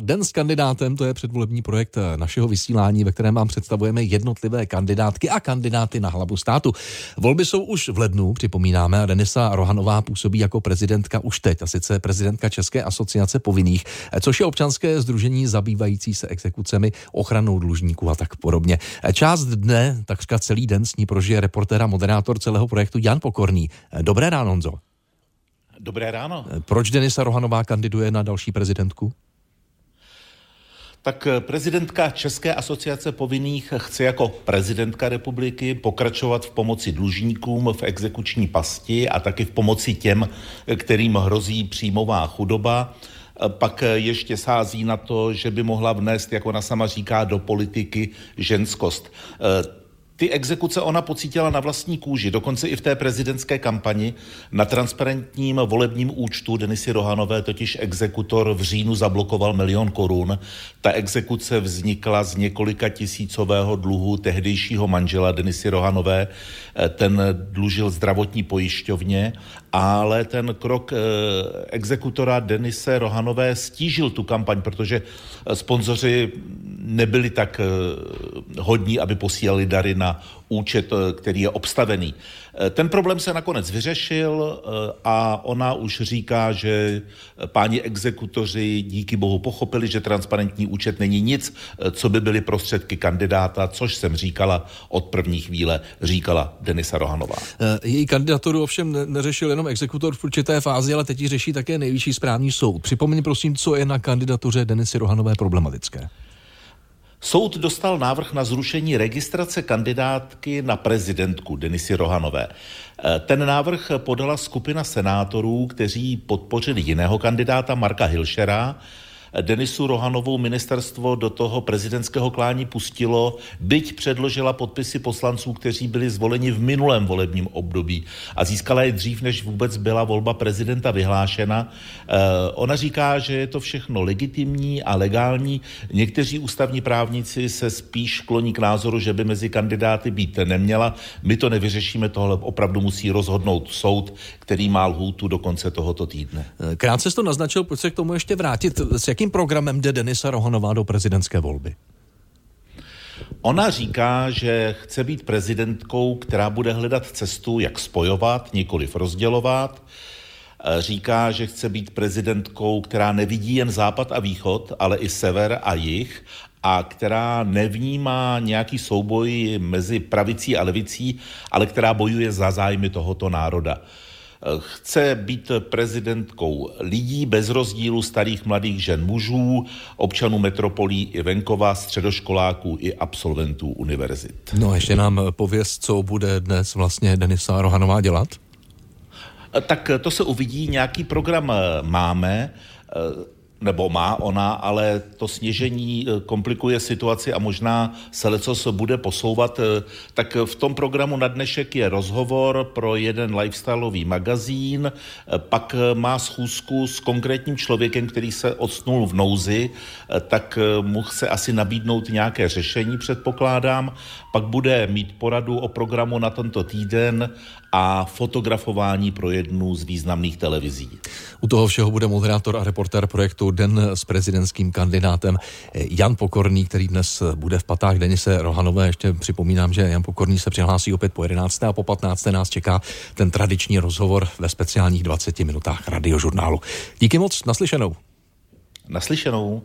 Den s kandidátem, to je předvolební projekt našeho vysílání, ve kterém vám představujeme jednotlivé kandidátky a kandidáty na hlavu státu. Volby jsou už v lednu, připomínáme, a Denisa Rohanová působí jako prezidentka už teď, a sice prezidentka České asociace povinných, což je občanské združení zabývající se exekucemi, ochranou dlužníků a tak podobně. Část dne, takřka celý den s ní prožije reportér a moderátor celého projektu Jan Pokorný. Dobré ráno, Honzo. Dobré ráno. Proč Denisa Rohanová kandiduje na další prezidentku? Tak prezidentka České asociace povinných chce jako prezidentka republiky pokračovat v pomoci dlužníkům v exekuční pasti a taky v pomoci těm, kterým hrozí příjmová chudoba. Pak ještě sází na to, že by mohla vnést, jak ona sama říká, do politiky ženskost ty exekuce ona pocítila na vlastní kůži, dokonce i v té prezidentské kampani. Na transparentním volebním účtu Denisy Rohanové totiž exekutor v říjnu zablokoval milion korun. Ta exekuce vznikla z několika tisícového dluhu tehdejšího manžela Denisy Rohanové. Eh, ten dlužil zdravotní pojišťovně, ale ten krok eh, exekutora Denise Rohanové stížil tu kampaň, protože eh, sponzoři nebyli tak hodní, aby posílali dary na účet, eh, který je obstavený. Eh, ten problém se nakonec vyřešil eh, a ona už říká, že páni exekutoři díky bohu pochopili, že transparentní účet není nic, co by byly prostředky kandidáta, což jsem říkala od první chvíle, říkala Denisa Rohanová. Její kandidaturu ovšem neřešil jenom exekutor v určité fázi, ale teď ji řeší také nejvyšší správní soud. Připomeň prosím, co je na kandidatuře Denisy Rohanové problematické. Soud dostal návrh na zrušení registrace kandidátky na prezidentku Denisy Rohanové. E, ten návrh podala skupina senátorů, kteří podpořili jiného kandidáta Marka Hilšera, Denisu Rohanovou ministerstvo do toho prezidentského klání pustilo, byť předložila podpisy poslanců, kteří byli zvoleni v minulém volebním období a získala je dřív, než vůbec byla volba prezidenta vyhlášena. Eh, ona říká, že je to všechno legitimní a legální. Někteří ústavní právníci se spíš kloní k názoru, že by mezi kandidáty být neměla. My to nevyřešíme, tohle opravdu musí rozhodnout soud, který má lhůtu do konce tohoto týdne. Krátce to naznačil, pojď se k tomu ještě vrátit. S jakým jakým programem jde Denisa Rohanová do prezidentské volby? Ona říká, že chce být prezidentkou, která bude hledat cestu, jak spojovat, nikoliv rozdělovat. E, říká, že chce být prezidentkou, která nevidí jen západ a východ, ale i sever a jih a která nevnímá nějaký souboj mezi pravicí a levicí, ale která bojuje za zájmy tohoto národa. Chce být prezidentkou lidí bez rozdílu starých, mladých žen, mužů, občanů metropolí i venkova, středoškoláků i absolventů univerzit. No a ještě nám pověz, co bude dnes vlastně Denisa Rohanová dělat? Tak to se uvidí, nějaký program máme nebo má ona, ale to sněžení eh, komplikuje situaci a možná se lecos bude posouvat. Eh, tak v tom programu na dnešek je rozhovor pro jeden lifestyleový magazín, eh, pak má schůzku s konkrétním člověkem, který se odstnul v nouzi, tak mu chce asi nabídnout nějaké řešení, předpokládám. Pak bude mít poradu o programu na tento týden a fotografování pro jednu z významných televizí. U toho všeho bude moderátor a reportér projektu Den s prezidentským kandidátem Jan Pokorný, který dnes bude v patách Denise Rohanové. Ještě připomínám, že Jan Pokorný se přihlásí opět po 11. a po 15. nás čeká ten tradiční rozhovor ve speciálních 20 minutách radiožurnálu. Díky moc, naslyšenou. Naslyšenou.